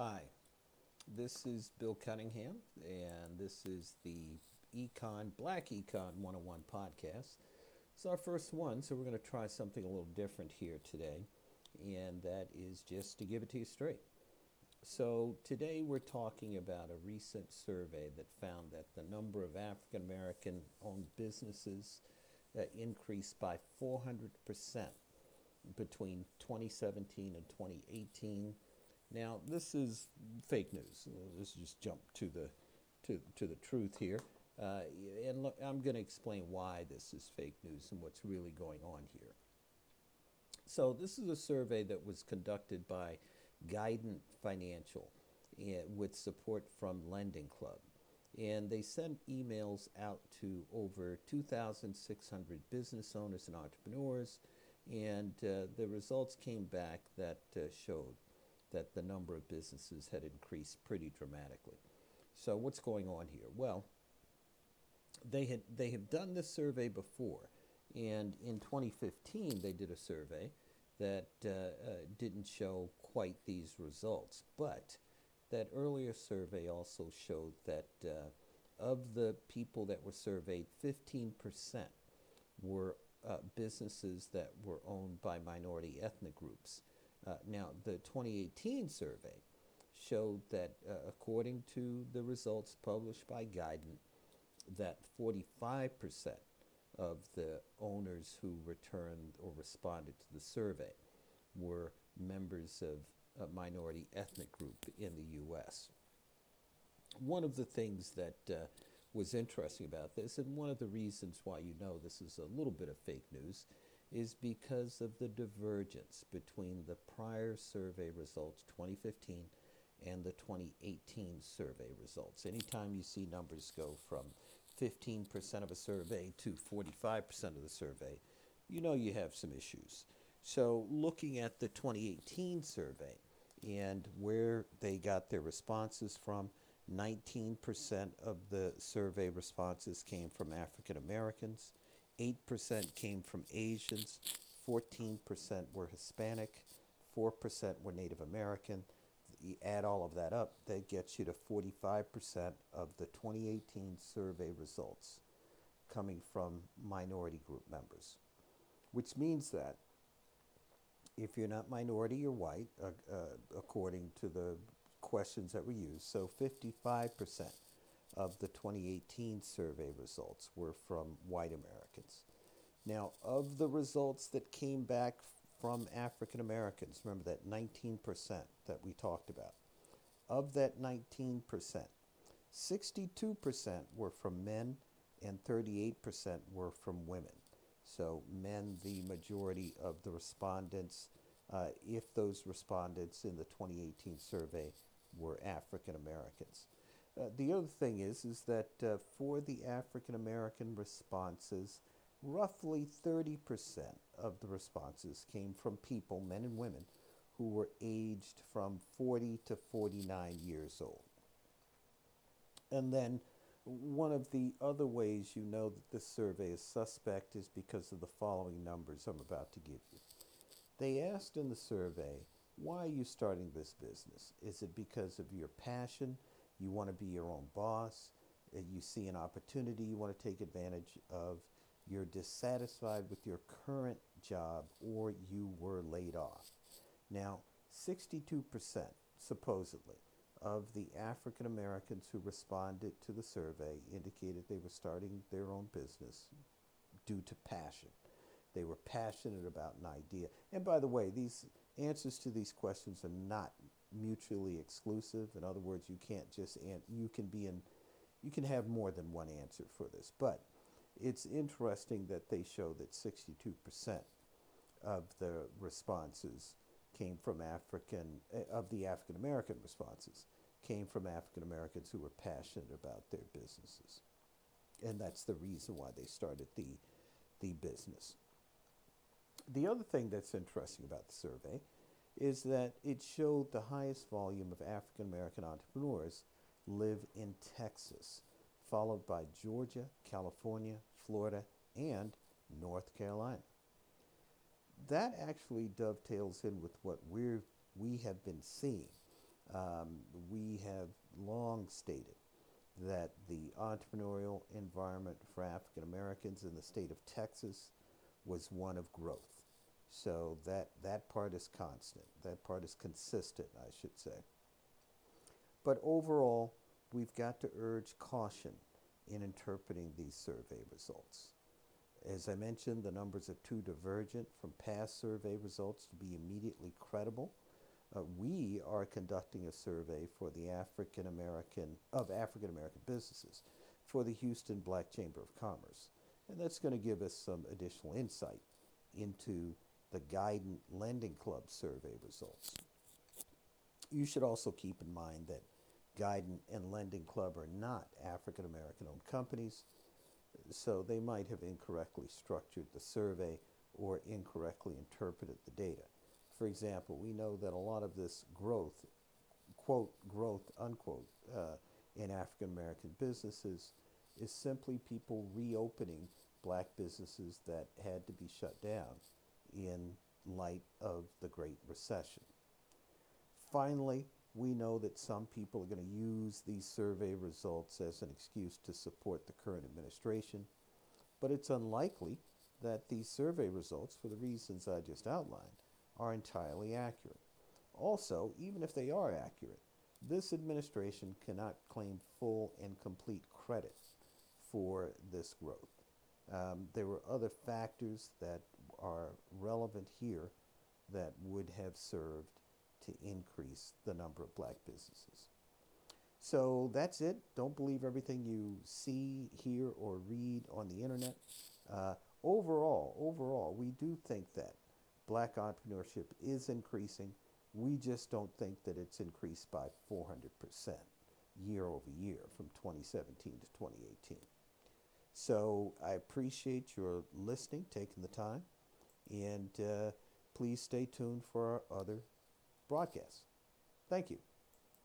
Hi, this is Bill Cunningham, and this is the Econ Black Econ 101 podcast. It's our first one, so we're going to try something a little different here today, and that is just to give it to you straight. So, today we're talking about a recent survey that found that the number of African American owned businesses uh, increased by 400% between 2017 and 2018 now, this is fake news. Let's just jump to the to, to the truth here. Uh, and look, I'm going to explain why this is fake news and what's really going on here. So, this is a survey that was conducted by Guidant Financial eh, with support from Lending Club. And they sent emails out to over 2,600 business owners and entrepreneurs. And uh, the results came back that uh, showed that the number of businesses had increased pretty dramatically. So what's going on here? Well, they had they have done this survey before, and in 2015 they did a survey that uh, uh, didn't show quite these results, but that earlier survey also showed that uh, of the people that were surveyed, 15% were uh, businesses that were owned by minority ethnic groups. Uh, now, the 2018 survey showed that, uh, according to the results published by Guidant, that 45% of the owners who returned or responded to the survey were members of a minority ethnic group in the U.S. One of the things that uh, was interesting about this, and one of the reasons why you know this is a little bit of fake news, is because of the divergence between the prior survey results, 2015, and the 2018 survey results. Anytime you see numbers go from 15% of a survey to 45% of the survey, you know you have some issues. So, looking at the 2018 survey and where they got their responses from, 19% of the survey responses came from African Americans. 8% came from Asians, 14% were Hispanic, 4% were Native American. You add all of that up, that gets you to 45% of the 2018 survey results coming from minority group members, which means that if you're not minority, you're white, uh, uh, according to the questions that were used. So 55% of the 2018 survey results were from white Americans. Now, of the results that came back from African Americans, remember that 19% that we talked about, of that 19%, 62% were from men and 38% were from women. So, men, the majority of the respondents, uh, if those respondents in the 2018 survey were African Americans. Uh, the other thing is, is that uh, for the African American responses, roughly 30% of the responses came from people, men and women, who were aged from 40 to 49 years old. And then one of the other ways you know that this survey is suspect is because of the following numbers I'm about to give you. They asked in the survey, why are you starting this business? Is it because of your passion? You want to be your own boss? You see an opportunity you want to take advantage of? You're dissatisfied with your current job or you were laid off. Now, 62% supposedly of the African Americans who responded to the survey indicated they were starting their own business due to passion. They were passionate about an idea. And by the way, these answers to these questions are not mutually exclusive. In other words, you can't just an- you can be in you can have more than one answer for this. But it's interesting that they show that 62% of the responses came from African eh, of the African American responses came from African Americans who were passionate about their businesses. And that's the reason why they started the the business. The other thing that's interesting about the survey is that it showed the highest volume of African American entrepreneurs live in Texas, followed by Georgia, California, Florida, and North Carolina. That actually dovetails in with what we're, we have been seeing. Um, we have long stated that the entrepreneurial environment for African Americans in the state of Texas was one of growth. So that, that part is constant. That part is consistent, I should say. But overall, we've got to urge caution in interpreting these survey results. As I mentioned, the numbers are too divergent from past survey results to be immediately credible. Uh, we are conducting a survey for the African American of African American businesses for the Houston Black Chamber of Commerce, and that's going to give us some additional insight into the Guidant Lending Club survey results. You should also keep in mind that Guidant and Lending Club are not African American owned companies, so they might have incorrectly structured the survey or incorrectly interpreted the data. For example, we know that a lot of this growth, quote, growth, unquote, uh, in African American businesses is simply people reopening black businesses that had to be shut down in light of the Great Recession. Finally, we know that some people are going to use these survey results as an excuse to support the current administration, but it's unlikely that these survey results, for the reasons I just outlined, are entirely accurate. Also, even if they are accurate, this administration cannot claim full and complete credit for this growth. Um, there were other factors that are relevant here that would have served to increase the number of black businesses. So that's it. Don't believe everything you see, hear, or read on the internet. Uh, overall, overall, we do think that black entrepreneurship is increasing. We just don't think that it's increased by 400% year over year from 2017 to 2018. So I appreciate your listening, taking the time, and uh, please stay tuned for our other broadcasts. Thank you.